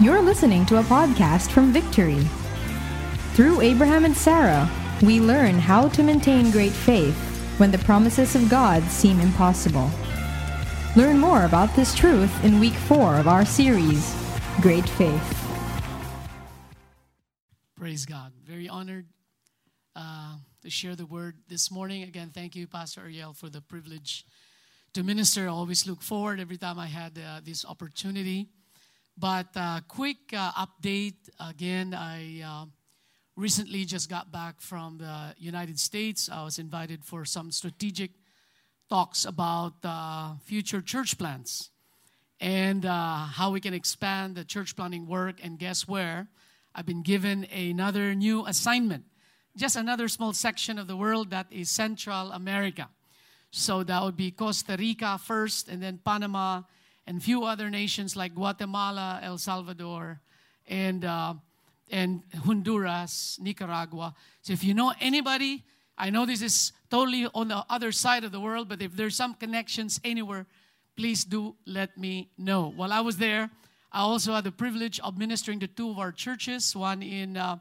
You're listening to a podcast from Victory. Through Abraham and Sarah, we learn how to maintain great faith when the promises of God seem impossible. Learn more about this truth in week four of our series, Great Faith. Praise God. Very honored uh, to share the word this morning. Again, thank you, Pastor Ariel, for the privilege to minister. I always look forward every time I had uh, this opportunity. But uh, quick uh, update again, I uh, recently just got back from the United States. I was invited for some strategic talks about uh, future church plants and uh, how we can expand the church planting work. And guess where? I've been given another new assignment. Just another small section of the world that is Central America. So that would be Costa Rica first, and then Panama and few other nations like Guatemala, El Salvador, and, uh, and Honduras, Nicaragua. So if you know anybody, I know this is totally on the other side of the world, but if there's some connections anywhere, please do let me know. While I was there, I also had the privilege of ministering to two of our churches, one in uh,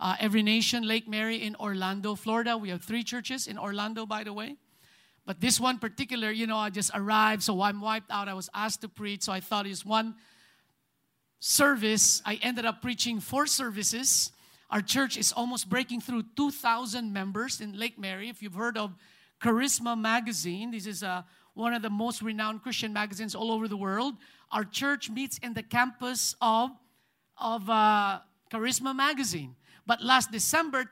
uh, Every Nation, Lake Mary in Orlando, Florida. We have three churches in Orlando, by the way. But this one particular, you know, I just arrived, so I'm wiped out. I was asked to preach, so I thought it's one service. I ended up preaching four services. Our church is almost breaking through 2,000 members in Lake Mary. If you've heard of Charisma Magazine, this is uh, one of the most renowned Christian magazines all over the world. Our church meets in the campus of, of uh, Charisma Magazine. But last December,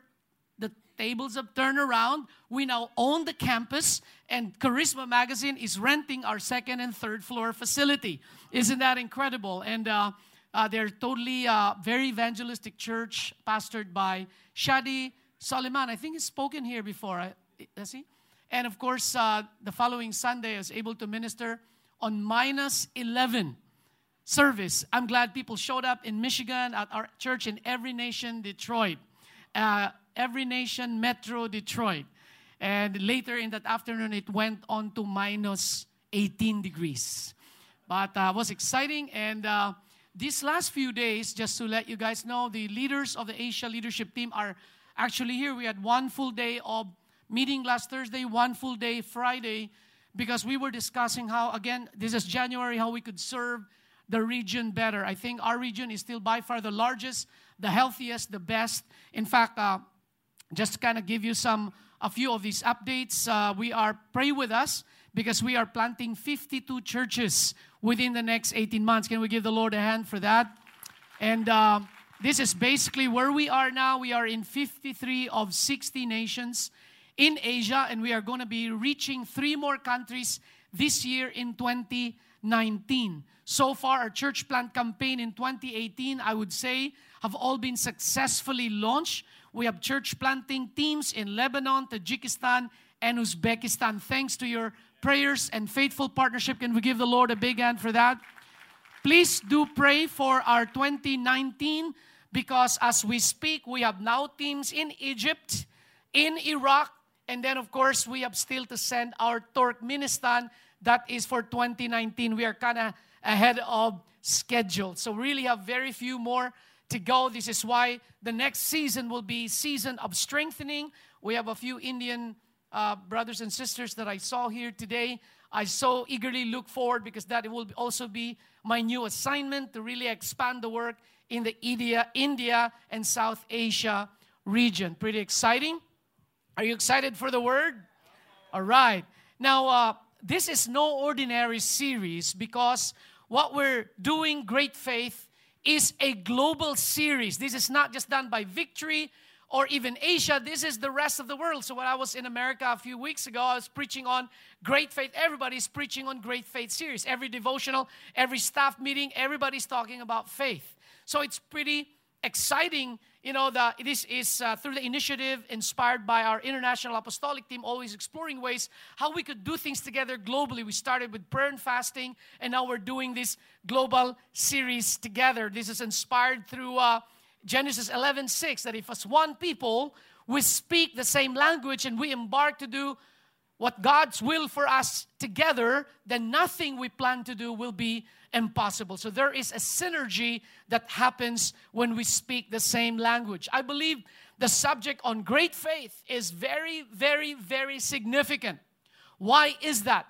tables have turned around. We now own the campus, and Charisma Magazine is renting our second and third floor facility. Isn't that incredible? And uh, uh, they're totally uh, very evangelistic church, pastored by Shadi Soliman. I think he's spoken here before. Does he? And of course, uh, the following Sunday, I was able to minister on minus 11 service. I'm glad people showed up in Michigan at our church in every nation, Detroit. Uh, every nation, Metro, Detroit. And later in that afternoon, it went on to minus 18 degrees. But uh, was exciting. And uh, these last few days, just to let you guys know, the leaders of the Asia leadership team are actually here. We had one full day of meeting last Thursday, one full day Friday, because we were discussing how, again, this is January, how we could serve the region better. I think our region is still by far the largest, the healthiest, the best. In fact, uh, just kind of give you some a few of these updates uh, we are pray with us because we are planting 52 churches within the next 18 months. Can we give the lord a hand for that? And uh, this is basically where we are now. We are in 53 of 60 nations in asia and we are going to be reaching three more countries this year in 2019 so far our church plant campaign in 2018 i would say have all been successfully launched we have church planting teams in Lebanon, Tajikistan, and Uzbekistan. Thanks to your prayers and faithful partnership. Can we give the Lord a big hand for that? Please do pray for our 2019 because as we speak, we have now teams in Egypt, in Iraq, and then, of course, we have still to send our Turkmenistan. That is for 2019. We are kind of ahead of schedule. So, really have very few more to go. This is why the next season will be season of strengthening. We have a few Indian uh, brothers and sisters that I saw here today. I so eagerly look forward because that will also be my new assignment to really expand the work in the India, India and South Asia region. Pretty exciting. Are you excited for the word? All right. Now, uh, this is no ordinary series because what we're doing, Great Faith, is a global series. This is not just done by Victory or even Asia. This is the rest of the world. So when I was in America a few weeks ago, I was preaching on Great Faith. Everybody's preaching on Great Faith series. Every devotional, every staff meeting, everybody's talking about faith. So it's pretty exciting you know the this is uh, through the initiative inspired by our international apostolic team always exploring ways how we could do things together globally. We started with prayer and fasting and now we're doing this global series together. This is inspired through uh, genesis 11 6 that if as one people we speak the same language and we embark to do what God's will for us together, then nothing we plan to do will be impossible. So there is a synergy that happens when we speak the same language. I believe the subject on great faith is very, very, very significant. Why is that?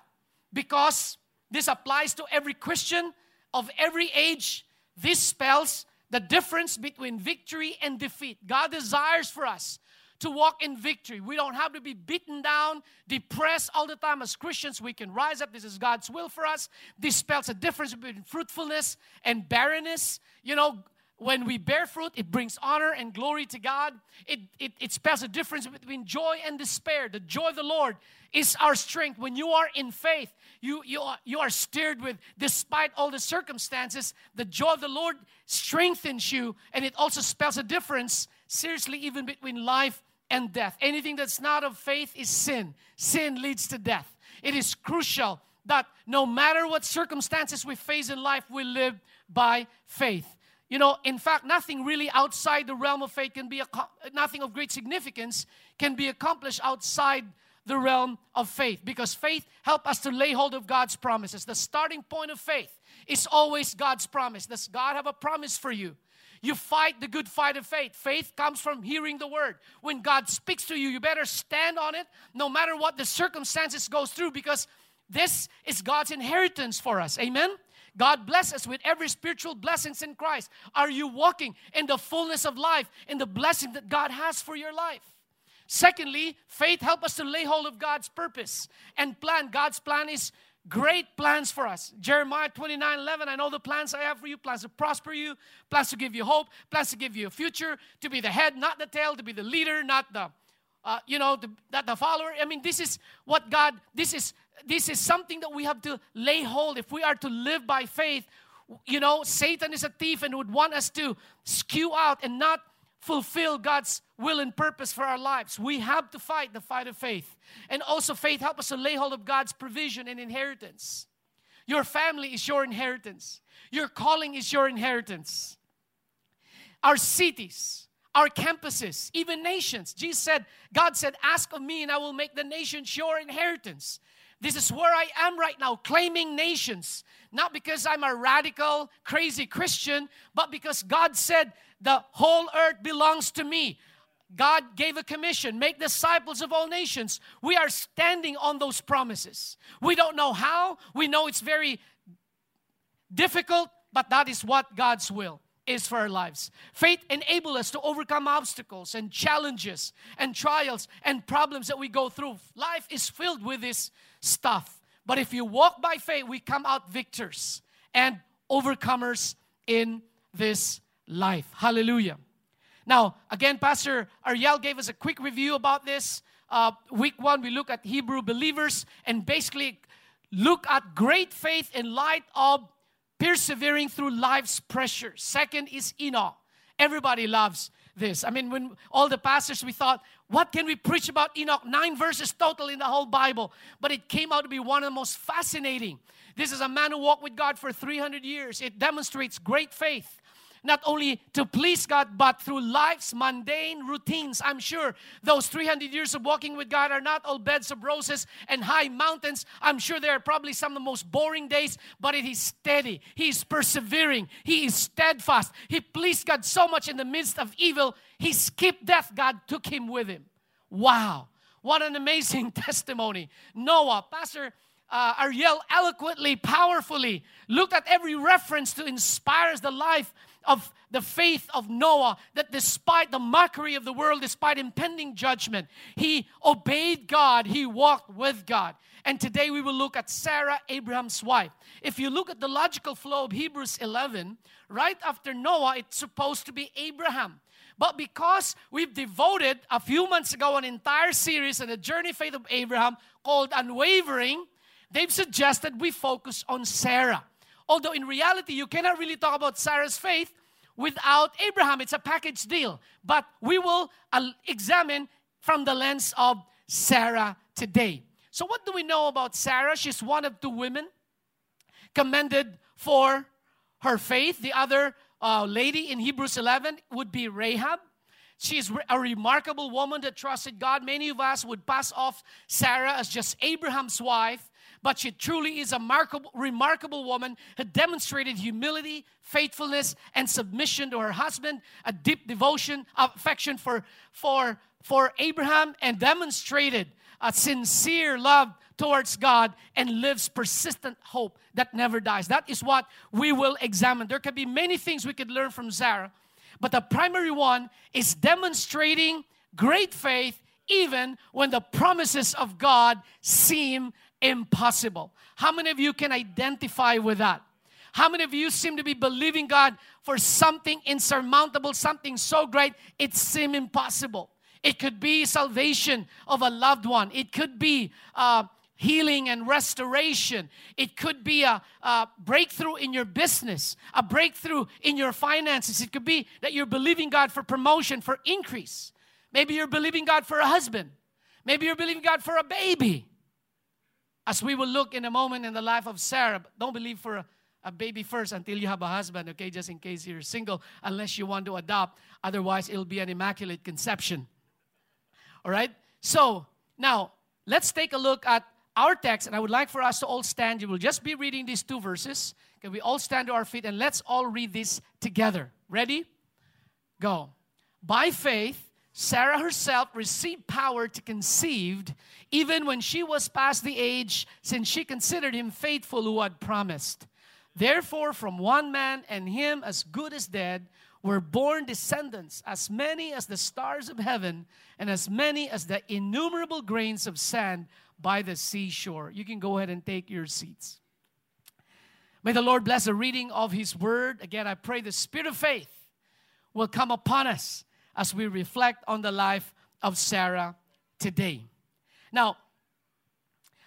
Because this applies to every Christian of every age. This spells the difference between victory and defeat. God desires for us to walk in victory. We don't have to be beaten down, depressed all the time. As Christians, we can rise up. This is God's will for us. This spells a difference between fruitfulness and barrenness. You know, when we bear fruit, it brings honor and glory to God. It, it, it spells a difference between joy and despair. The joy of the Lord is our strength. When you are in faith, you, you, are, you are stirred with, despite all the circumstances, the joy of the Lord strengthens you, and it also spells a difference, seriously, even between life and death. Anything that's not of faith is sin. Sin leads to death. It is crucial that no matter what circumstances we face in life, we live by faith. You know, in fact, nothing really outside the realm of faith can be, nothing of great significance can be accomplished outside the realm of faith because faith helps us to lay hold of God's promises. The starting point of faith is always God's promise. Does God have a promise for you? You fight the good fight of faith. Faith comes from hearing the word. When God speaks to you, you better stand on it no matter what the circumstances goes through because this is God's inheritance for us. Amen. God bless us with every spiritual blessings in Christ. Are you walking in the fullness of life, in the blessing that God has for your life? Secondly, faith help us to lay hold of God's purpose and plan. God's plan is great plans for us. Jeremiah 29 11, I know the plans I have for you plans to prosper you, plans to give you hope, plans to give you a future, to be the head, not the tail, to be the leader, not the, uh, you know, the, not the follower. I mean, this is what God, this is, this is something that we have to lay hold. If we are to live by faith, you know, Satan is a thief and would want us to skew out and not fulfill God's will and purpose for our lives. We have to fight the fight of faith. And also, faith help us to lay hold of God's provision and inheritance. Your family is your inheritance, your calling is your inheritance. Our cities, our campuses, even nations. Jesus said, God said, Ask of me, and I will make the nations your inheritance. This is where I am right now, claiming nations. Not because I'm a radical, crazy Christian, but because God said, The whole earth belongs to me. God gave a commission make disciples of all nations. We are standing on those promises. We don't know how, we know it's very difficult, but that is what God's will is for our lives. Faith enables us to overcome obstacles and challenges and trials and problems that we go through. Life is filled with this stuff. But if you walk by faith, we come out victors and overcomers in this life. Hallelujah. Now, again, Pastor Ariel gave us a quick review about this. Uh, week one, we look at Hebrew believers and basically look at great faith in light of persevering through life's pressure. Second is Enoch. Everybody loves this. I mean, when all the pastors, we thought, what can we preach about Enoch? Nine verses total in the whole Bible. But it came out to be one of the most fascinating. This is a man who walked with God for 300 years. It demonstrates great faith not only to please God, but through life's mundane routines. I'm sure those 300 years of walking with God are not all beds of roses and high mountains. I'm sure there are probably some of the most boring days, but it is steady. He is persevering. He is steadfast. He pleased God so much in the midst of evil. He skipped death. God took him with him. Wow. What an amazing testimony. Noah, Pastor uh, Ariel eloquently, powerfully looked at every reference to inspire the life of the faith of Noah that despite the mockery of the world, despite impending judgment, he obeyed God, he walked with God. And today we will look at Sarah, Abraham's wife. If you look at the logical flow of Hebrews 11, right after Noah, it's supposed to be Abraham. But because we've devoted a few months ago an entire series on the journey faith of Abraham called Unwavering, they've suggested we focus on Sarah. Although in reality, you cannot really talk about Sarah's faith without Abraham. It's a package deal. But we will uh, examine from the lens of Sarah today. So, what do we know about Sarah? She's one of two women commended for her faith. The other uh, lady in Hebrews 11 would be Rahab. She is a remarkable woman that trusted God. Many of us would pass off Sarah as just Abraham's wife, but she truly is a remarkable, remarkable woman who demonstrated humility, faithfulness, and submission to her husband, a deep devotion, affection for, for, for Abraham, and demonstrated a sincere love towards God and lives persistent hope that never dies. That is what we will examine. There could be many things we could learn from Sarah, but the primary one is demonstrating great faith even when the promises of God seem impossible. How many of you can identify with that? How many of you seem to be believing God for something insurmountable, something so great it seems impossible? It could be salvation of a loved one. It could be uh, healing and restoration. It could be a, a, breakthrough in your business, a breakthrough in your finances. It could be that you're believing God for promotion, for increase. Maybe you're believing God for a husband. Maybe you're believing God for a baby. As we will look in a moment in the life of Sarah, don't believe for a, a baby first until you have a husband, okay? Just in case you're single, unless you want to adopt. Otherwise, it'll be an immaculate conception. All right? So, now let's take a look at our text, and I would like for us to all stand. You will just be reading these two verses. Can we all stand to our feet and let's all read this together? Ready? Go. By faith, Sarah herself received power to conceive even when she was past the age, since she considered him faithful who had promised. Therefore, from one man and him as good as dead, were born descendants, as many as the stars of heaven and as many as the innumerable grains of sand by the seashore. You can go ahead and take your seats. May the Lord bless the reading of His word. Again, I pray the spirit of faith will come upon us as we reflect on the life of Sarah today. Now,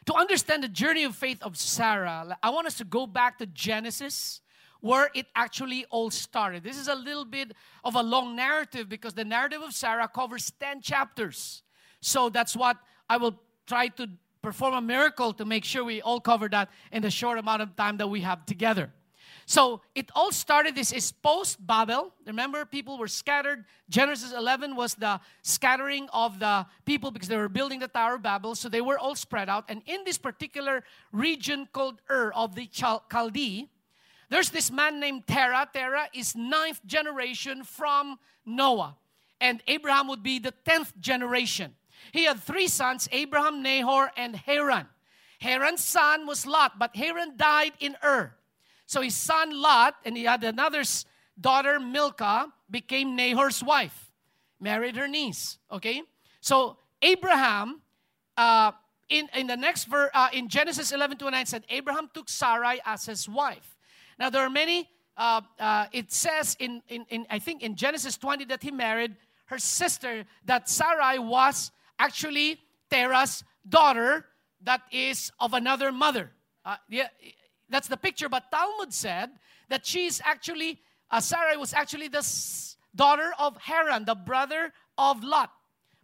to understand the journey of faith of Sarah, I want us to go back to Genesis where it actually all started. This is a little bit of a long narrative because the narrative of Sarah covers 10 chapters. So that's what I will try to perform a miracle to make sure we all cover that in the short amount of time that we have together. So it all started, this is post Babel. Remember, people were scattered. Genesis 11 was the scattering of the people because they were building the Tower of Babel. So they were all spread out. And in this particular region called Ur of the Chaldee, there's this man named Terah. Terah is ninth generation from Noah. And Abraham would be the tenth generation. He had three sons Abraham, Nahor, and Haran. Haran's son was Lot, but Haran died in Ur. So his son Lot, and he had another daughter, Milcah, became Nahor's wife, married her niece. Okay? So Abraham, uh, in, in the next verse, uh, in Genesis 11 to 9 said, Abraham took Sarai as his wife. Now, there are many, uh, uh, it says in, in, in, I think in Genesis 20 that he married her sister, that Sarai was actually Terah's daughter that is of another mother. Uh, yeah, that's the picture, but Talmud said that she's actually, uh, was actually the daughter of Haran, the brother of Lot.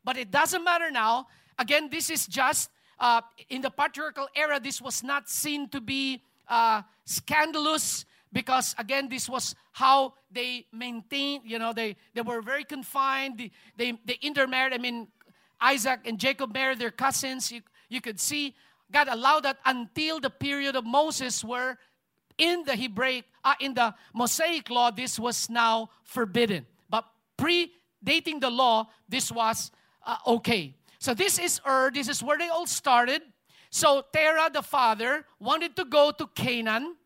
But it doesn't matter now. Again, this is just uh, in the patriarchal era, this was not seen to be uh, scandalous because again this was how they maintained you know they they were very confined they they, they intermarried i mean isaac and jacob married their cousins you, you could see god allowed that until the period of moses where in the hebraic uh, in the mosaic law this was now forbidden but predating the law this was uh, okay so this is ur this is where they all started so Terah, the father, wanted to go to Canaan.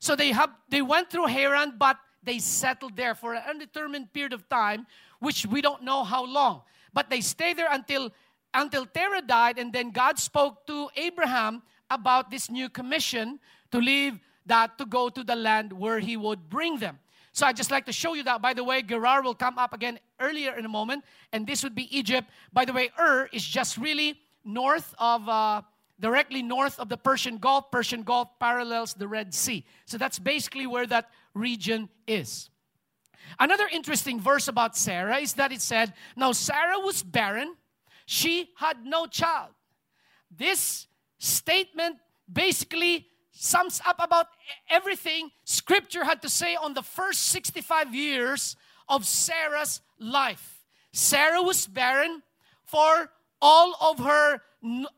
So they have they went through Haran, but they settled there for an undetermined period of time, which we don't know how long. But they stayed there until until Terah died, and then God spoke to Abraham about this new commission to leave that to go to the land where he would bring them. So I just like to show you that. By the way, Gerar will come up again earlier in a moment, and this would be Egypt. By the way, Ur is just really north of. Uh, directly north of the Persian Gulf. Persian Gulf parallels the Red Sea. So that's basically where that region is. Another interesting verse about Sarah is that it said, Now Sarah was barren, she had no child. This statement basically sums up about everything scripture had to say on the first 65 years of Sarah's life. Sarah was barren for all of her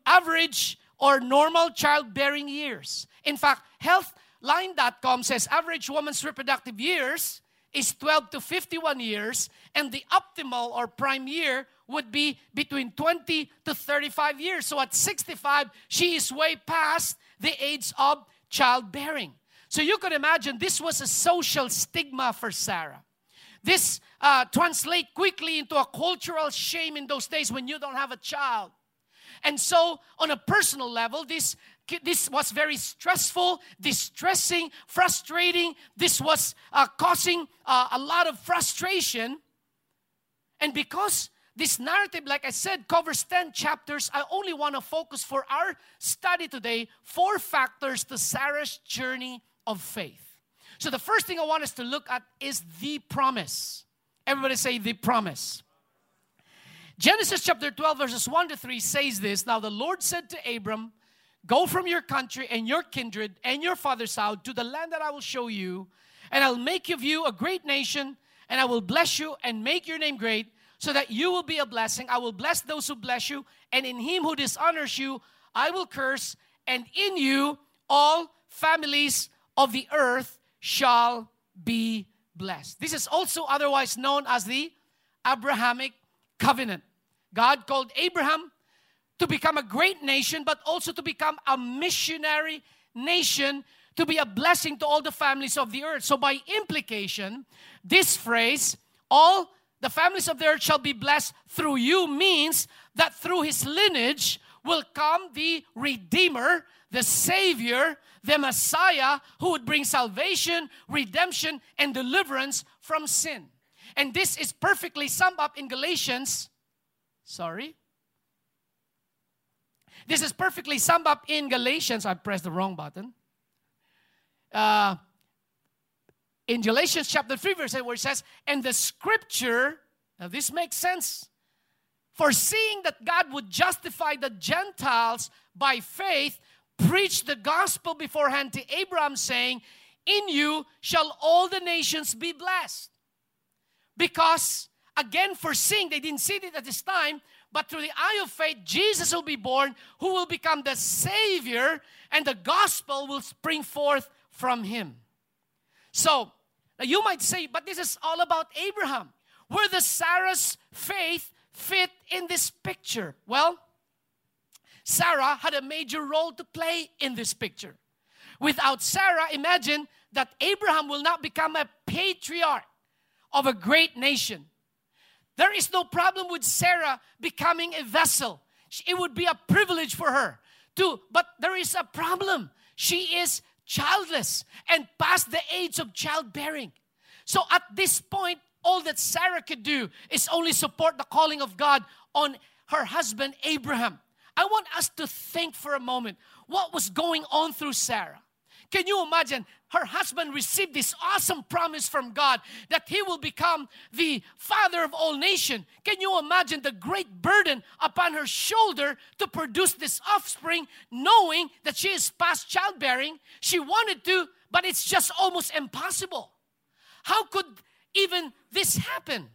average or normal childbearing years. In fact, healthline.com says average woman's reproductive years is 12 to 51 years, and the optimal or prime year would be between 20 to 35 years. So at 65, she is way past the age of childbearing. So you could imagine this was a social stigma for Sarah. This uh, translate quickly into a cultural shame in those days when you don't have a child. And so, on a personal level, this this was very stressful, distressing, frustrating. This was uh, causing uh, a lot of frustration. And because this narrative, like I said, covers 10 chapters, I only want to focus for our study today four factors to Sarah's journey of faith. So, the first thing I want us to look at is the promise. Everybody say the promise. Genesis chapter 12, verses 1 to 3 says this Now the Lord said to Abram, Go from your country and your kindred and your father's house to the land that I will show you, and I'll make of you a great nation, and I will bless you and make your name great, so that you will be a blessing. I will bless those who bless you, and in him who dishonors you, I will curse, and in you all families of the earth shall be blessed. This is also otherwise known as the Abrahamic covenant. God called Abraham to become a great nation, but also to become a missionary nation to be a blessing to all the families of the earth. So, by implication, this phrase, all the families of the earth shall be blessed through you, means that through his lineage will come the Redeemer, the Savior, the Messiah who would bring salvation, redemption, and deliverance from sin. And this is perfectly summed up in Galatians. Sorry. This is perfectly summed up in Galatians. I pressed the wrong button. Uh, in Galatians chapter 3, verse 8, where it says, And the scripture, now this makes sense, foreseeing that God would justify the Gentiles by faith, preached the gospel beforehand to Abraham, saying, In you shall all the nations be blessed. Because, again, foreseeing, they didn't see it at this time, but through the eye of faith, Jesus will be born, who will become the Savior, and the gospel will spring forth from him. So, you might say, but this is all about Abraham. Where does Sarah's faith fit in this picture? Well, Sarah had a major role to play in this picture. Without Sarah, imagine that Abraham will not become a patriarch of a great nation. There is no problem with Sarah becoming a vessel. It would be a privilege for her to, but there is a problem. She is childless and past the age of childbearing. So at this point, all that Sarah could do is only support the calling of God on her husband Abraham. I want us to think for a moment what was going on through Sarah. Can you imagine? Her husband received this awesome promise from God that he will become the father of all nation. Can you imagine the great burden upon her shoulder to produce this offspring, knowing that she is past childbearing? She wanted to, but it's just almost impossible. How could even this happen?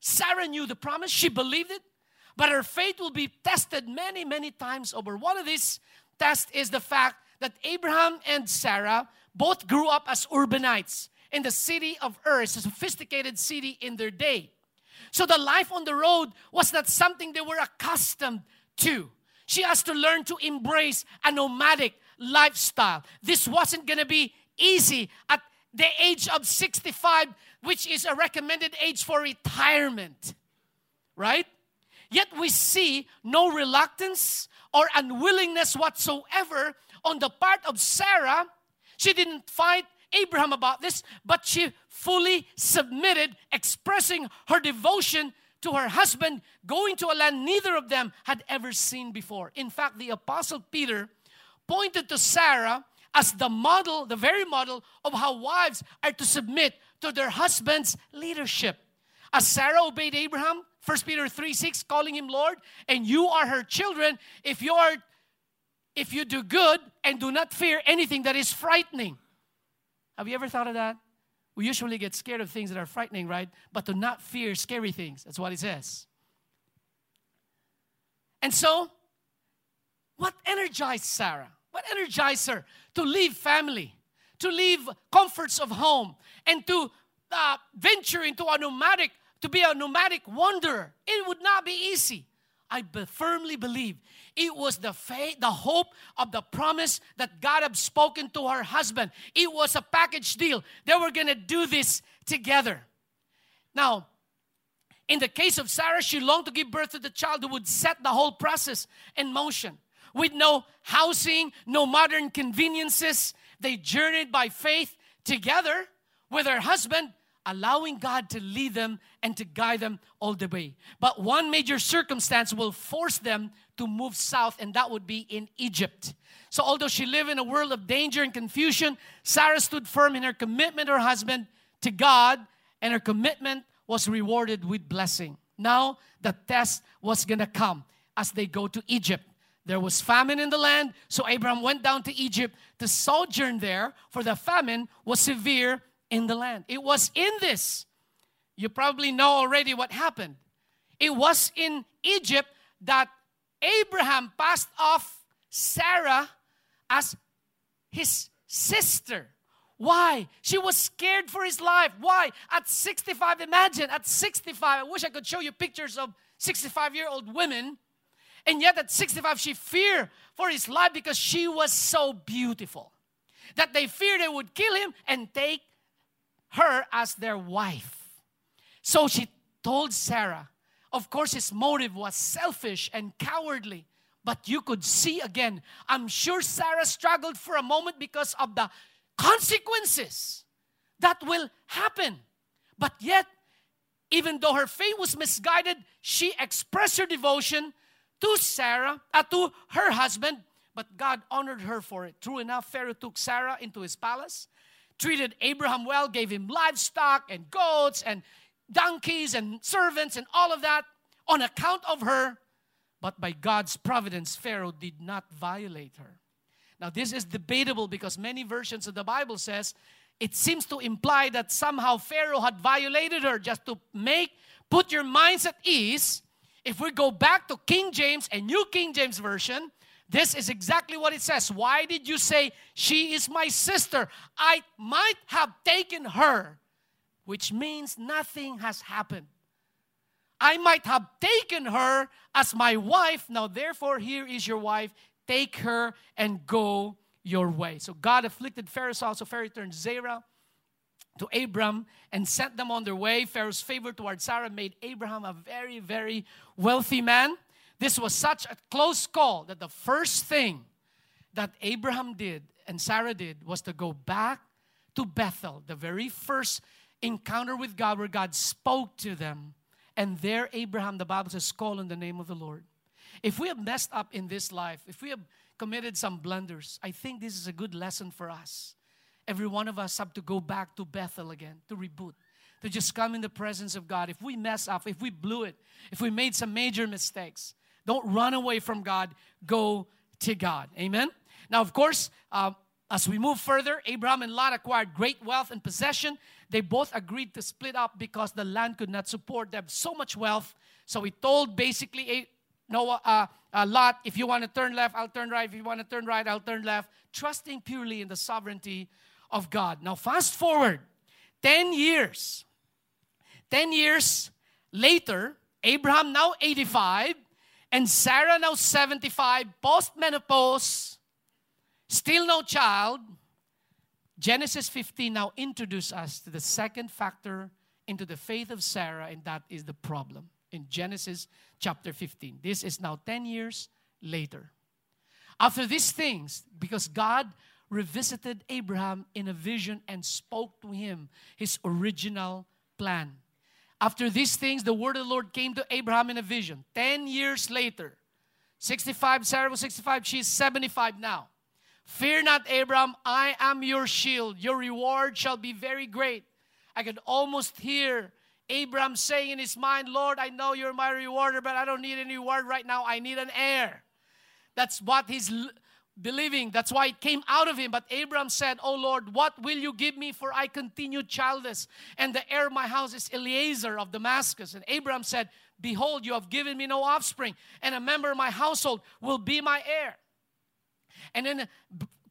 Sarah knew the promise, she believed it, but her faith will be tested many, many times over. One of these tests is the fact that Abraham and Sarah both grew up as urbanites in the city of Ur, a sophisticated city in their day. So the life on the road was not something they were accustomed to. She has to learn to embrace a nomadic lifestyle. This wasn't going to be easy at the age of 65, which is a recommended age for retirement, right? Yet we see no reluctance or unwillingness whatsoever on the part of Sarah. She didn't fight Abraham about this, but she fully submitted, expressing her devotion to her husband, going to a land neither of them had ever seen before. In fact, the Apostle Peter pointed to Sarah as the model, the very model of how wives are to submit to their husband's leadership. As Sarah obeyed Abraham, 1 Peter 3 6, calling him Lord, and you are her children if you are if you do good and do not fear anything that is frightening. Have you ever thought of that? We usually get scared of things that are frightening, right? But to not fear scary things. That's what it says. And so, what energized Sarah? What energized her to leave family, to leave comforts of home, and to uh, venture into a nomadic, to be a nomadic wanderer? It would not be easy. I be- firmly believe it was the faith, the hope of the promise that God had spoken to her husband. It was a package deal. They were going to do this together. Now, in the case of Sarah, she longed to give birth to the child who would set the whole process in motion. With no housing, no modern conveniences, they journeyed by faith together with her husband allowing God to lead them and to guide them all the way. But one major circumstance will force them to move south, and that would be in Egypt. So, although she lived in a world of danger and confusion, Sarah stood firm in her commitment her husband, to God, and her commitment was rewarded with blessing. Now, the test was gonna come as they go to Egypt. There was famine in the land, so Abraham went down to Egypt to sojourn there, for the famine was severe in the land. It was in this. You probably know already what happened. It was in Egypt that Abraham passed off Sarah as his sister. Why? She was scared for his life. Why? At 65, imagine, at 65, I wish I could show you pictures of 65 year old women. And yet at 65, she feared for his life because she was so beautiful that they feared they would kill him and take her as their wife. So she told Sarah, of course, his motive was selfish and cowardly. But you could see again, I'm sure Sarah struggled for a moment because of the consequences that will happen. But yet, even though her faith was misguided, she expressed her devotion to Sarah, uh, to her husband, but God honored her for it. True enough, Pharaoh took Sarah into his palace treated Abraham well, gave him livestock and goats and donkeys and servants and all of that on account of her. But by God's providence, Pharaoh did not violate her. Now, this is debatable because many versions of the Bible says it seems to imply that somehow Pharaoh had violated her just to make, put your minds at ease. If we go back to King James and New King James Version, this is exactly what it says. Why did you say, She is my sister? I might have taken her, which means nothing has happened. I might have taken her as my wife. Now, therefore, here is your wife. Take her and go your way. So, God afflicted Pharaoh, so Pharaoh turned Sarah to Abram and sent them on their way. Pharaoh's favor towards Sarah made Abraham a very, very wealthy man. This was such a close call that the first thing that Abraham did and Sarah did was to go back to Bethel, the very first encounter with God where God spoke to them. And there, Abraham, the Bible says, call on the name of the Lord. If we have messed up in this life, if we have committed some blunders, I think this is a good lesson for us. Every one of us have to go back to Bethel again, to reboot, to just come in the presence of God. If we mess up, if we blew it, if we made some major mistakes, don't run away from God. Go to God. Amen. Now, of course, uh, as we move further, Abraham and Lot acquired great wealth and possession. They both agreed to split up because the land could not support them so much wealth. So he told basically Noah, uh, uh, Lot, if you want to turn left, I'll turn right. If you want to turn right, I'll turn left. Trusting purely in the sovereignty of God. Now, fast forward 10 years. 10 years later, Abraham, now 85, and Sarah, now 75, post menopause, still no child. Genesis 15 now introduces us to the second factor into the faith of Sarah, and that is the problem. In Genesis chapter 15. This is now 10 years later. After these things, because God revisited Abraham in a vision and spoke to him his original plan. After these things, the word of the Lord came to Abraham in a vision. 10 years later, 65, Sarah was 65, she's 75 now. Fear not, Abraham, I am your shield. Your reward shall be very great. I could almost hear Abraham saying in his mind, Lord, I know you're my rewarder, but I don't need any reward right now. I need an heir. That's what his believing. That's why it came out of him. But Abraham said, Oh Lord, what will you give me? For I continue childless, and the heir of my house is Eliezer of Damascus. And Abraham said, Behold, you have given me no offspring, and a member of my household will be my heir. And then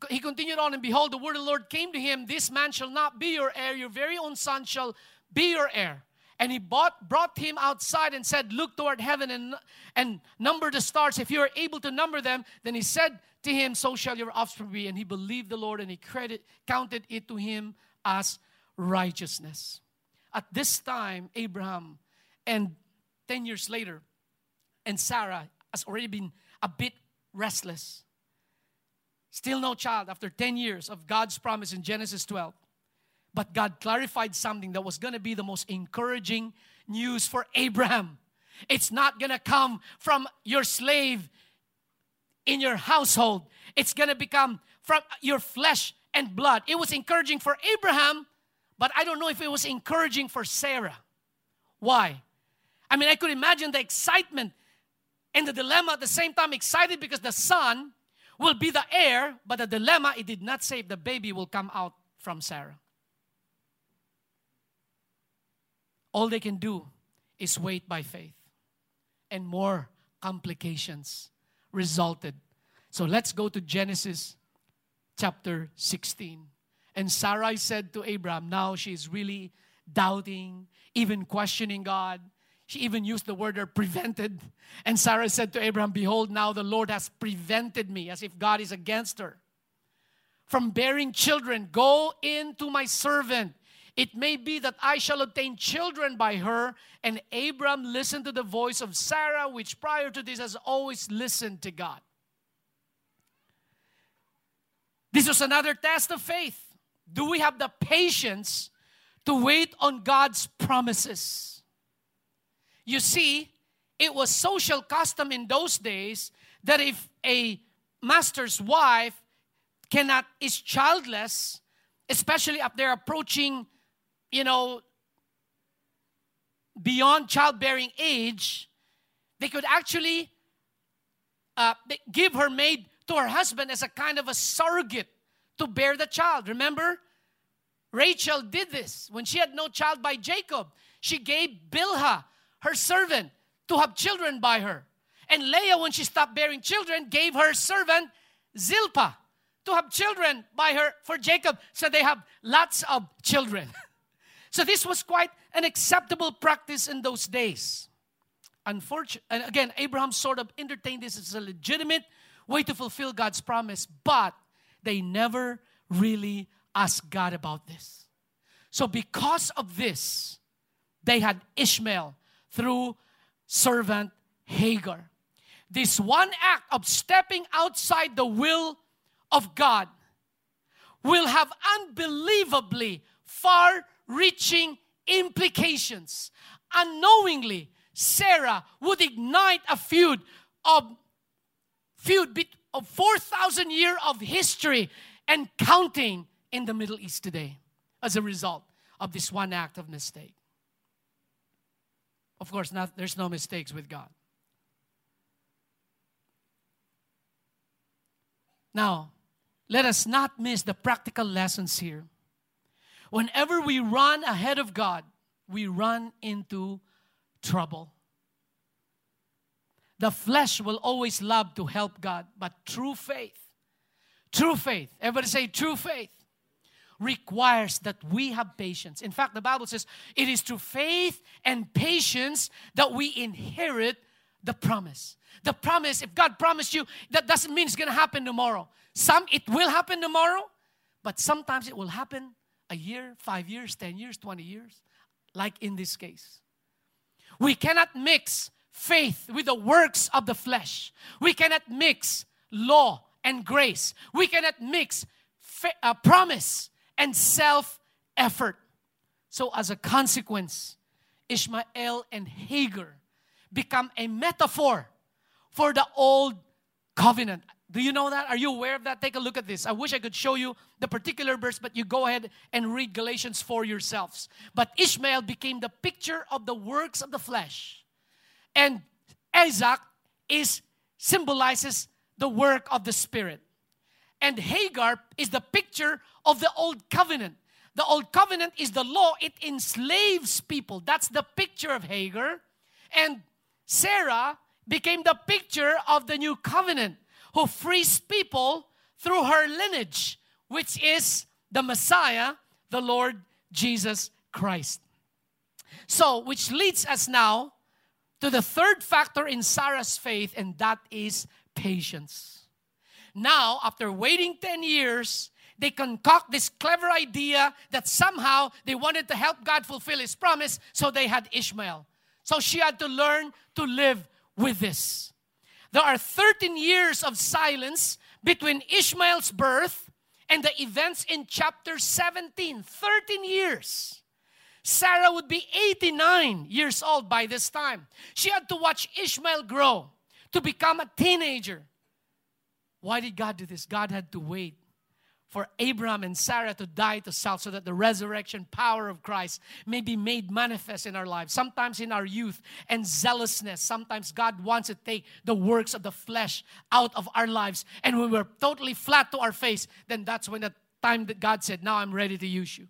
he continued on, and behold, the word of the Lord came to him This man shall not be your heir, your very own son shall be your heir. And he bought, brought him outside and said, Look toward heaven and, and number the stars. If you are able to number them, then he said to him, So shall your offspring be. And he believed the Lord and he credit, counted it to him as righteousness. At this time, Abraham, and 10 years later, and Sarah has already been a bit restless. Still no child after 10 years of God's promise in Genesis 12. But God clarified something that was going to be the most encouraging news for Abraham. It's not going to come from your slave in your household, it's going to become from your flesh and blood. It was encouraging for Abraham, but I don't know if it was encouraging for Sarah. Why? I mean, I could imagine the excitement and the dilemma at the same time excited because the son will be the heir, but the dilemma, it did not say if the baby will come out from Sarah. all they can do is wait by faith. And more complications resulted. So let's go to Genesis chapter 16. And Sarai said to Abraham, now she's really doubting, even questioning God. She even used the word prevented. And Sarah said to Abraham, Behold, now the Lord has prevented me, as if God is against her, from bearing children. Go in to my servant it may be that I shall obtain children by her. And Abram listened to the voice of Sarah, which prior to this has always listened to God. This was another test of faith. Do we have the patience to wait on God's promises? You see, it was social custom in those days that if a master's wife cannot is childless, especially if they're approaching you know, beyond childbearing age, they could actually uh, give her maid to her husband as a kind of a surrogate to bear the child. Remember? Rachel did this when she had no child by Jacob. She gave Bilhah, her servant, to have children by her. And Leah, when she stopped bearing children, gave her servant Zilpah to have children by her for Jacob. So they have lots of children. So this was quite an acceptable practice in those days. Unfortunately, and again, Abraham sort of entertained this as a legitimate way to fulfill God's promise, but they never really asked God about this. So because of this, they had Ishmael through servant Hagar. This one act of stepping outside the will of God will have unbelievably far reaching implications. Unknowingly, Sarah would ignite a feud of feud of 4,000 year of history and counting in the Middle East today as a result of this one act of mistake. Of course, not, there's no mistakes with God. Now, let us not miss the practical lessons here. Whenever we run ahead of God, we run into trouble. The flesh will always love to help God, but true faith, true faith, everybody say true faith, requires that we have patience. In fact, the Bible says it is through faith and patience that we inherit the promise. The promise, if God promised you, that doesn't mean it's gonna happen tomorrow. Some it will happen tomorrow, but sometimes it will happen a year, five years, 10 years, 20 years, like in this case. We cannot mix faith with the works of the flesh. We cannot mix law and grace. We cannot mix fa- uh, promise and self effort. So, as a consequence, Ishmael and Hagar become a metaphor for the old covenant. Do you know that? Are you aware of that? Take a look at this. I wish I could show you the particular verse, but you go ahead and read Galatians for yourselves. But Ishmael became the picture of the works of the flesh. And Isaac is symbolizes the work of the spirit. and Hagar is the picture of the old covenant. The old covenant is the law, it enslaves people. That's the picture of Hagar. And Sarah became the picture of the new covenant who frees people through her lineage, which is the Messiah, the Lord Jesus Christ. So, which leads us now to the third factor in Sarah's faith, and that is patience. Now, after waiting 10 years, they concoct this clever idea that somehow they wanted to help God fulfill His promise, so they had Ishmael. So she had to learn to live with this. There are 13 years of silence between Ishmael's birth and the events in chapter 17. 13 years. Sarah would be 89 years old by this time. She had to watch Ishmael grow to become a teenager. Why did God do this? God had to wait for Abraham and Sarah to die to self so that the resurrection power of Christ may be made manifest in our lives. Sometimes in our youth and zealousness, sometimes God wants to take the works of the flesh out of our lives. And when we're totally flat to our face, then that's when the time that God said, Now I'm ready to use you.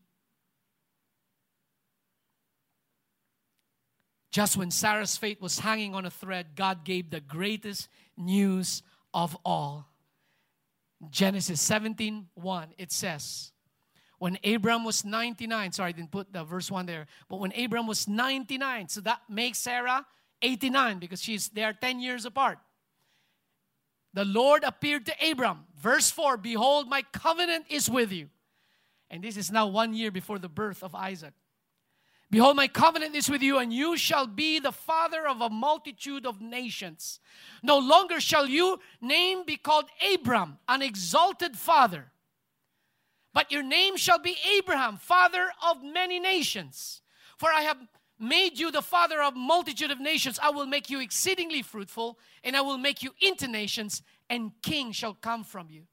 Just when Sarah's fate was hanging on a thread, God gave the greatest news of all. Genesis 17 1, it says, when Abram was 99, sorry, I didn't put the verse 1 there, but when Abram was 99, so that makes Sarah 89 because she's they are 10 years apart. The Lord appeared to Abram. Verse 4 Behold, my covenant is with you. And this is now one year before the birth of Isaac. Behold, my covenant is with you, and you shall be the father of a multitude of nations. No longer shall your name be called Abram, an exalted father, but your name shall be Abraham, father of many nations. For I have made you the father of multitude of nations. I will make you exceedingly fruitful, and I will make you into nations, and kings shall come from you.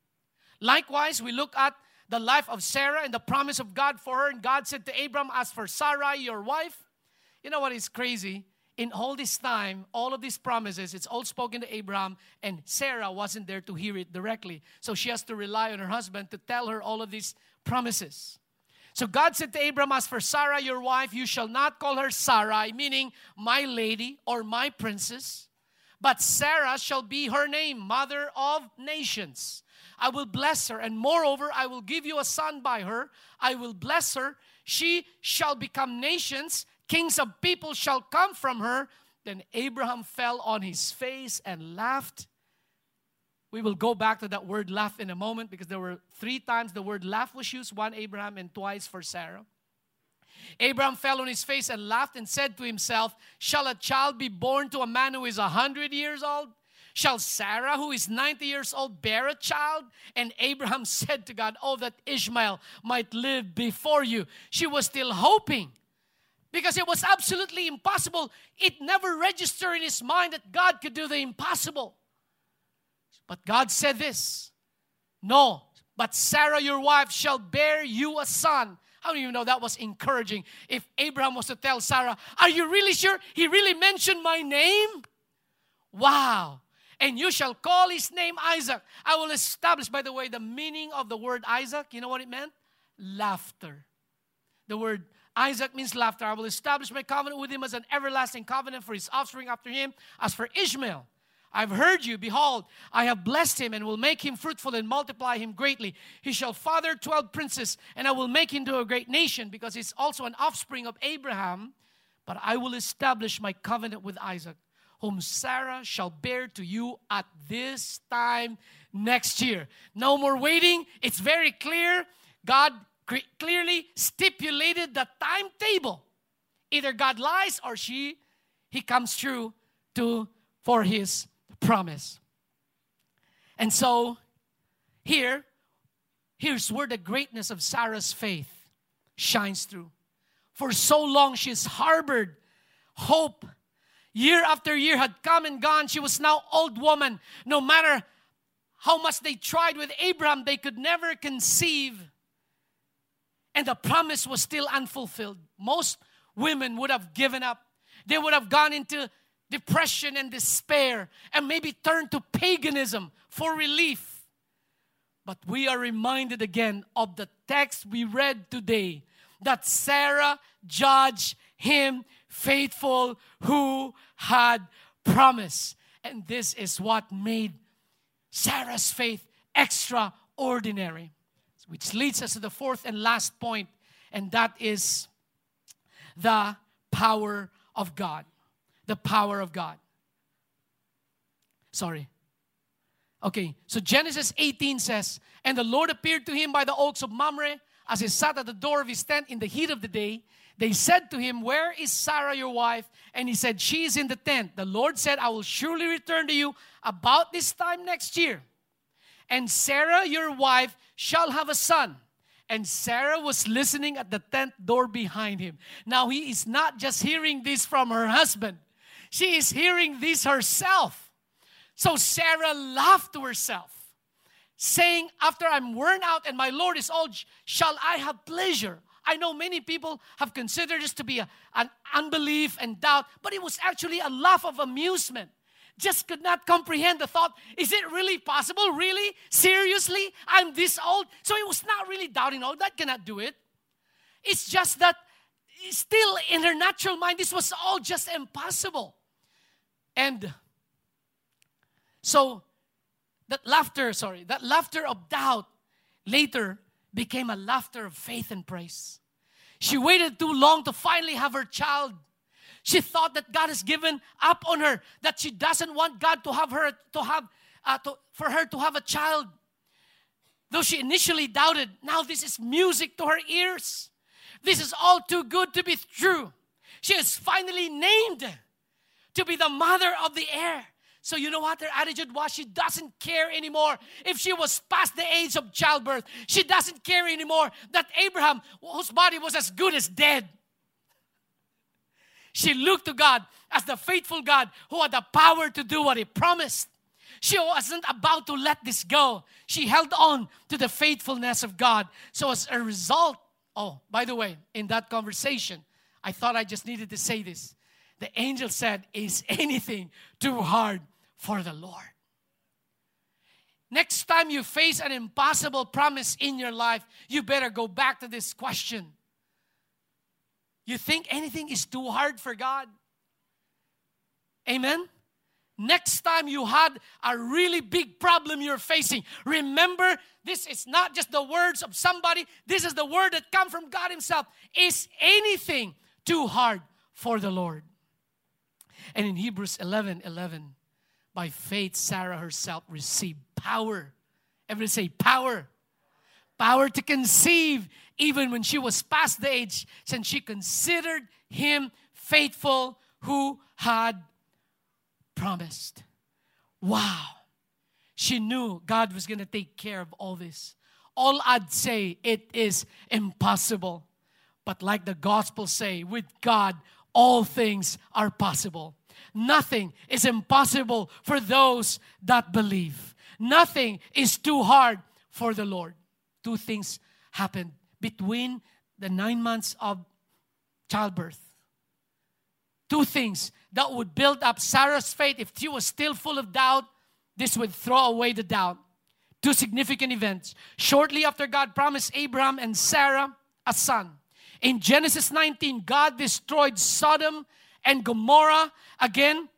Likewise, we look at the life of Sarah and the promise of God for her. And God said to Abram, As for Sarai, your wife, you know what is crazy? In all this time, all of these promises, it's all spoken to Abraham, and Sarah wasn't there to hear it directly. So she has to rely on her husband to tell her all of these promises. So God said to Abram, As for Sarah, your wife, you shall not call her Sarai, meaning my lady or my princess, but Sarah shall be her name, mother of nations. I will bless her. And moreover, I will give you a son by her. I will bless her. She shall become nations. Kings of people shall come from her. Then Abraham fell on his face and laughed. We will go back to that word laugh in a moment because there were three times the word laugh was used one Abraham and twice for Sarah. Abraham fell on his face and laughed and said to himself, Shall a child be born to a man who is a hundred years old? Shall Sarah, who is 90 years old, bear a child? And Abraham said to God, Oh, that Ishmael might live before you. She was still hoping because it was absolutely impossible. It never registered in his mind that God could do the impossible. But God said this No, but Sarah, your wife, shall bear you a son. How do you know that was encouraging? If Abraham was to tell Sarah, Are you really sure he really mentioned my name? Wow and you shall call his name Isaac. I will establish, by the way, the meaning of the word Isaac. You know what it meant? Laughter. The word Isaac means laughter. I will establish my covenant with him as an everlasting covenant for his offspring after him. As for Ishmael, I've heard you. Behold, I have blessed him and will make him fruitful and multiply him greatly. He shall father 12 princes, and I will make him to a great nation because he's also an offspring of Abraham. But I will establish my covenant with Isaac whom Sarah shall bear to you at this time next year. No more waiting. It's very clear. God clearly stipulated the timetable. Either God lies or she he comes true to for his promise. And so here here's where the greatness of Sarah's faith shines through. For so long she's harbored hope Year after year had come and gone. She was now old woman. No matter how much they tried with Abraham, they could never conceive. And the promise was still unfulfilled. Most women would have given up. They would have gone into depression and despair and maybe turn to paganism for relief. But we are reminded again of the text we read today that Sarah judged him faithful who had promised. And this is what made Sarah's faith extraordinary. Which leads us to the fourth and last point, and that is the power of God. The power of God. Sorry. Okay, so Genesis 18 says, And the Lord appeared to him by the oaks of Mamre as he sat at the door of his tent in the heat of the day. They said to him, Where is Sarah your wife? And he said, She is in the tent. The Lord said, I will surely return to you about this time next year. And Sarah your wife shall have a son. And Sarah was listening at the tent door behind him. Now he is not just hearing this from her husband, she is hearing this herself. So Sarah laughed to herself, saying, After I'm worn out and my Lord is old, shall I have pleasure? I know many people have considered this to be a, an unbelief and doubt, but it was actually a laugh of amusement. Just could not comprehend the thought is it really possible? Really? Seriously? I'm this old? So it was not really doubting, oh, that cannot do it. It's just that still in her natural mind, this was all just impossible. And so that laughter, sorry, that laughter of doubt later became a laughter of faith and praise. She waited too long to finally have her child. She thought that God has given up on her, that she doesn't want God to have her to have uh, to, for her to have a child. Though she initially doubted, now this is music to her ears. This is all too good to be true. She is finally named to be the mother of the heir. So you know what her attitude was? She doesn't care anymore if she was past the age of childbirth. She doesn't care anymore that Abraham, whose body was as good as dead. She looked to God as the faithful God who had the power to do what He promised. She wasn't about to let this go. She held on to the faithfulness of God. So, as a result, oh, by the way, in that conversation, I thought I just needed to say this. The angel said, Is anything too hard for the Lord. Next time you face an impossible promise in your life, you better go back to this question. You think anything is too hard for God? Amen? Next time you had a really big problem you're facing, remember this is not just the words of somebody, this is the word that come from God Himself. Is anything too hard for the Lord? And in Hebrews 11 11, by faith, Sarah herself received power. Everybody say power. Power to conceive, even when she was past the age, since she considered him faithful who had promised. Wow. She knew God was going to take care of all this. All I'd say, it is impossible. But like the gospel say, with God, all things are possible. Nothing is impossible for those that believe. Nothing is too hard for the Lord. Two things happened between the nine months of childbirth. Two things that would build up Sarah's faith. If she was still full of doubt, this would throw away the doubt. Two significant events. Shortly after God promised Abraham and Sarah a son. In Genesis 19, God destroyed Sodom and Gomorrah again,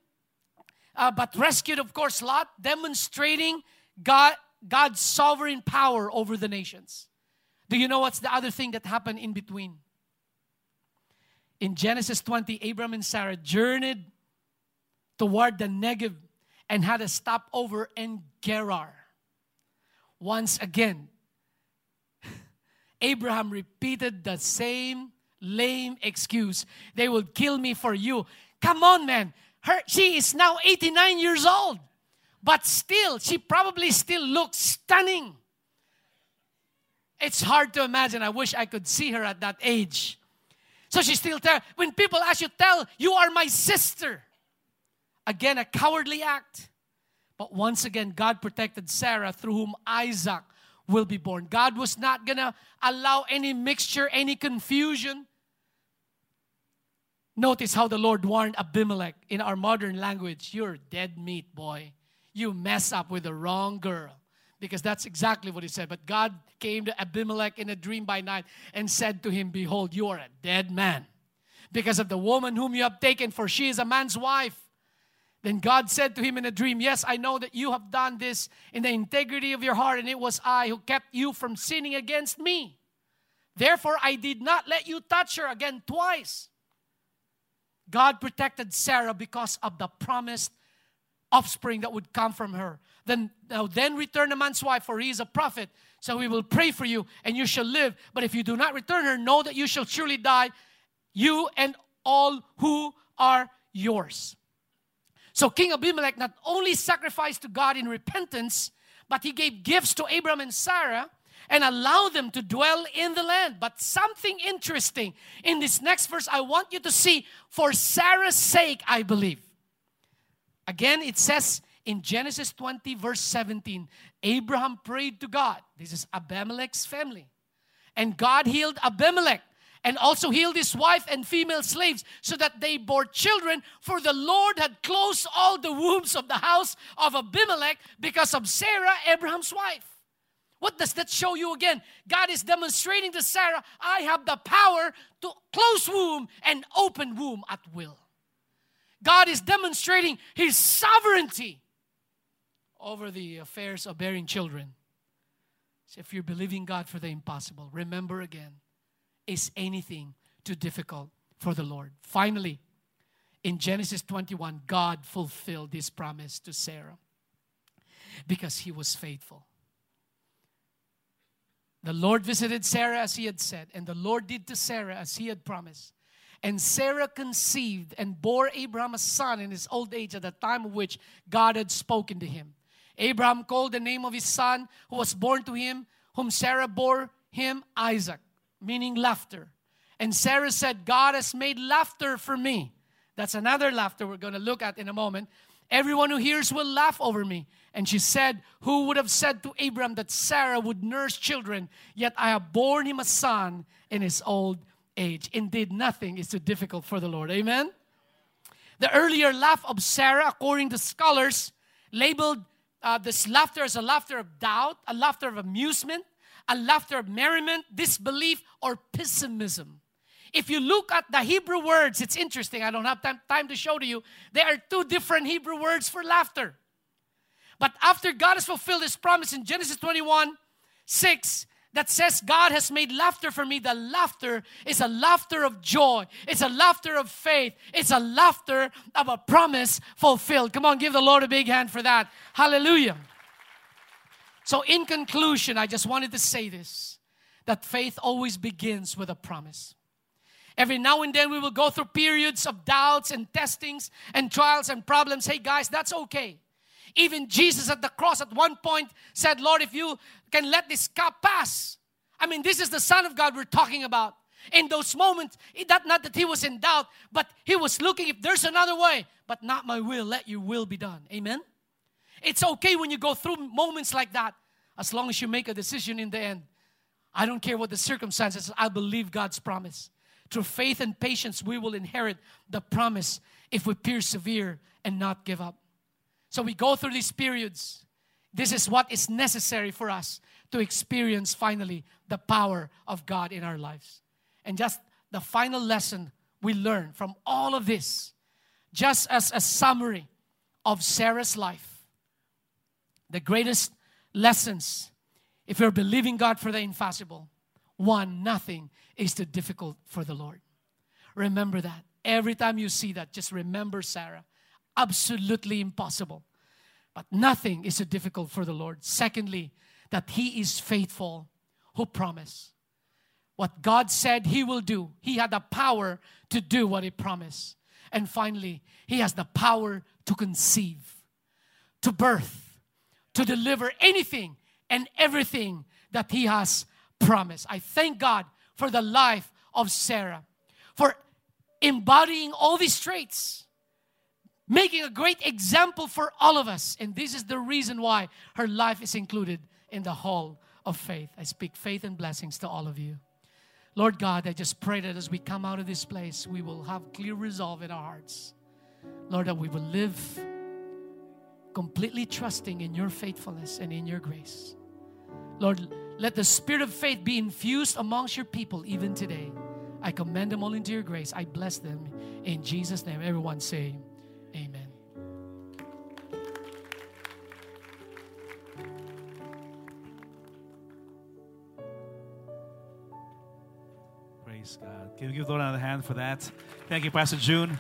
uh, but rescued, of course, Lot, demonstrating God, God's sovereign power over the nations. Do you know what's the other thing that happened in between? In Genesis 20, Abram and Sarah journeyed toward the Negev and had a stopover in Gerar. Once again, Abraham repeated the same lame excuse. They will kill me for you. Come on, man. Her, she is now 89 years old, but still, she probably still looks stunning. It's hard to imagine. I wish I could see her at that age. So she still tell when people ask you, tell you are my sister. Again, a cowardly act. But once again, God protected Sarah through whom Isaac will be born. God was not going to allow any mixture, any confusion. Notice how the Lord warned Abimelech in our modern language You're dead meat, boy. You mess up with the wrong girl. because that's exactly what he said. But God came to Abimelech in a dream by night and said to him, Behold, you are a dead man because of the woman whom you have taken, for she is a man's wife. Then God said to him in a dream, Yes, I know that you have done this in the integrity of your heart, and it was I who kept you from sinning against me. Therefore, I did not let you touch her again twice. God protected Sarah because of the promised offspring that would come from her. Then, now, then return the man's wife, for he is a prophet. So we will pray for you, and you shall live. But if you do not return her, know that you shall surely die, you and all who are yours. So King Abimelech not only sacrificed to God in repentance, but he gave gifts to Abraham and Sarah and allowed them to dwell in the land. But something interesting in this next verse, I want you to see for Sarah's sake, I believe. Again, it says in Genesis 20, verse 17, Abraham prayed to God. This is Abimelech's family. And God healed Abimelech and also healed his wife and female slaves so that they bore children. For the Lord had closed all the wombs of the house of Abimelech because of Sarah, Abraham's wife. What does that show you again? God is demonstrating to Sarah, I have the power to close womb and open womb at will. God is demonstrating His sovereignty over the affairs of bearing children. So if you're believing God for the impossible, remember again is anything too difficult for the Lord? Finally, in Genesis 21, God fulfilled this promise to Sarah because he was faithful. The Lord visited Sarah as he had said, and the Lord did to Sarah as he had promised. And Sarah conceived and bore Abraham a son in his old age at the time of which God had spoken to him. Abraham called the name of his son who was born to him, whom Sarah bore him Isaac meaning laughter. And Sarah said, God has made laughter for me. That's another laughter we're going to look at in a moment. Everyone who hears will laugh over me. And she said, Who would have said to Abram that Sarah would nurse children? Yet I have borne him a son in his old age. Indeed, nothing is too difficult for the Lord. Amen? The earlier laugh of Sarah, according to scholars, labeled uh, this laughter as a laughter of doubt, a laughter of amusement, a laughter of merriment, disbelief, or pessimism. If you look at the Hebrew words, it's interesting. I don't have time, time to show to you. There are two different Hebrew words for laughter. But after God has fulfilled his promise in Genesis 21 6, that says, God has made laughter for me. The laughter is a laughter of joy. It's a laughter of faith. It's a laughter of a promise fulfilled. Come on, give the Lord a big hand for that. Hallelujah. So, in conclusion, I just wanted to say this that faith always begins with a promise. Every now and then we will go through periods of doubts and testings and trials and problems. Hey, guys, that's okay. Even Jesus at the cross at one point said, Lord, if you can let this cup pass. I mean, this is the Son of God we're talking about. In those moments, that not that he was in doubt, but he was looking if there's another way, but not my will, let your will be done. Amen. It's okay when you go through moments like that, as long as you make a decision in the end. I don't care what the circumstances, I believe God's promise. Through faith and patience, we will inherit the promise if we persevere and not give up. So we go through these periods. This is what is necessary for us to experience finally the power of God in our lives. And just the final lesson we learn from all of this, just as a summary of Sarah's life the greatest lessons if you're believing God for the impossible. One, nothing is too difficult for the Lord. Remember that. Every time you see that, just remember Sarah. Absolutely impossible. But nothing is too difficult for the Lord. Secondly, that He is faithful who promised. What God said He will do, He had the power to do what He promised. And finally, He has the power to conceive, to birth, to deliver anything and everything that He has promised. I thank God for the life of Sarah, for embodying all these traits, making a great example for all of us. And this is the reason why her life is included in the hall of faith. I speak faith and blessings to all of you. Lord God, I just pray that as we come out of this place, we will have clear resolve in our hearts. Lord, that we will live completely trusting in your faithfulness and in your grace. Lord, let the spirit of faith be infused amongst your people even today. I commend them all into your grace. I bless them in Jesus' name. Everyone say, Amen. Praise God. Can we give the Lord another hand for that? Thank you, Pastor June.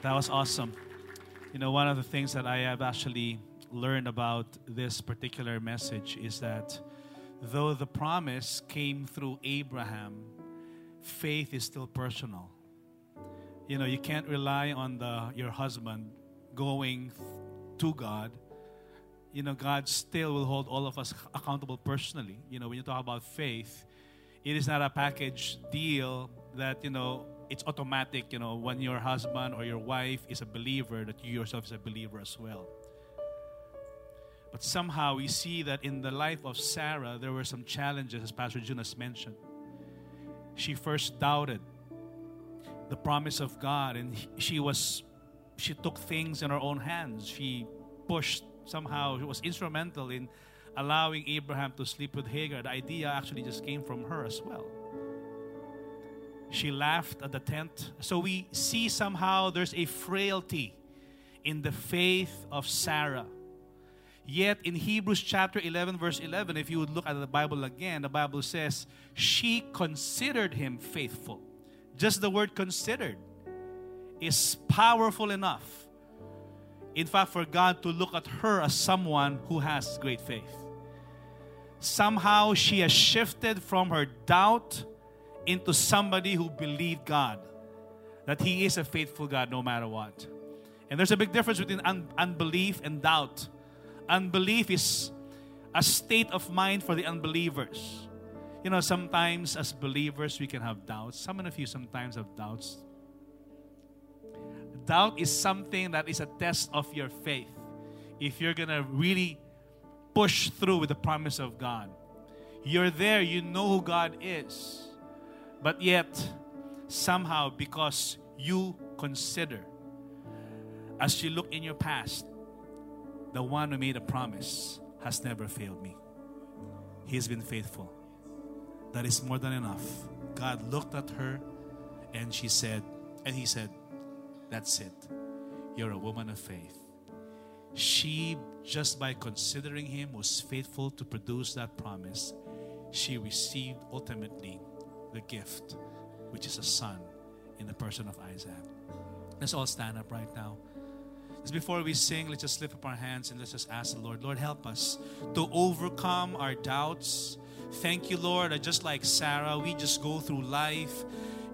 That was awesome. You know, one of the things that I have actually learned about this particular message is that though the promise came through Abraham, faith is still personal. You know, you can't rely on the your husband going to God. You know, God still will hold all of us accountable personally. You know, when you talk about faith, it is not a package deal that, you know, it's automatic, you know, when your husband or your wife is a believer, that you yourself is a believer as well. But somehow we see that in the life of Sarah, there were some challenges, as Pastor Jonas mentioned. She first doubted the promise of God, and she was she took things in her own hands. She pushed somehow. She was instrumental in allowing Abraham to sleep with Hagar. The idea actually just came from her as well. She laughed at the tent. So we see somehow there's a frailty in the faith of Sarah. Yet in Hebrews chapter 11, verse 11, if you would look at the Bible again, the Bible says, She considered him faithful. Just the word considered is powerful enough, in fact, for God to look at her as someone who has great faith. Somehow she has shifted from her doubt into somebody who believed God, that He is a faithful God no matter what. And there's a big difference between un- unbelief and doubt. Unbelief is a state of mind for the unbelievers. You know, sometimes as believers we can have doubts. Some of you sometimes have doubts. Doubt is something that is a test of your faith. If you're gonna really push through with the promise of God, you're there, you know who God is but yet, somehow, because you consider, as you look in your past, the one who made a promise has never failed me. He has been faithful. That is more than enough. God looked at her and she said, and he said, That's it. You're a woman of faith. She, just by considering him, was faithful to produce that promise. She received ultimately the gift, which is a son in the person of Isaac. Let's all stand up right now. Just before we sing, let's just lift up our hands and let's just ask the Lord, Lord, help us to overcome our doubts. Thank you, Lord, just like Sarah, we just go through life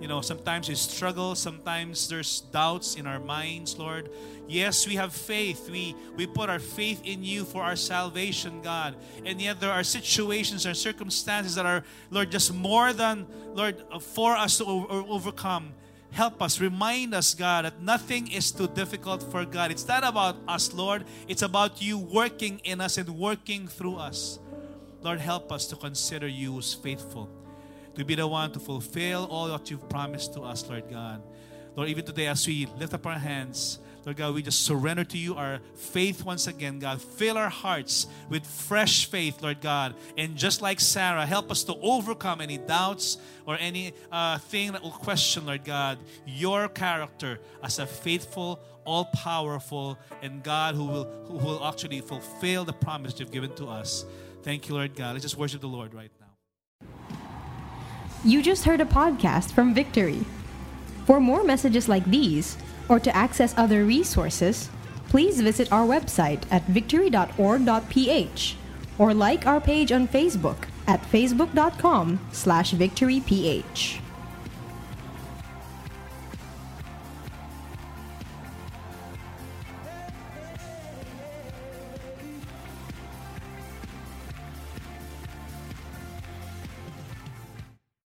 you know, sometimes we struggle, sometimes there's doubts in our minds, Lord. Yes, we have faith. We we put our faith in you for our salvation, God. And yet there are situations or circumstances that are, Lord, just more than, Lord, for us to overcome. Help us, remind us, God, that nothing is too difficult for God. It's not about us, Lord. It's about you working in us and working through us. Lord, help us to consider you as faithful to be the one to fulfill all that you've promised to us, Lord God. Lord, even today as we lift up our hands, Lord God, we just surrender to you our faith once again, God. Fill our hearts with fresh faith, Lord God. And just like Sarah, help us to overcome any doubts or any uh, thing that will question, Lord God, your character as a faithful, all powerful, and God who will, who will actually fulfill the promise you've given to us. Thank you, Lord God. Let's just worship the Lord right now. You just heard a podcast from Victory. For more messages like these, or to access other resources, please visit our website at victory.org.ph or like our page on Facebook at facebook.com slash victoryph.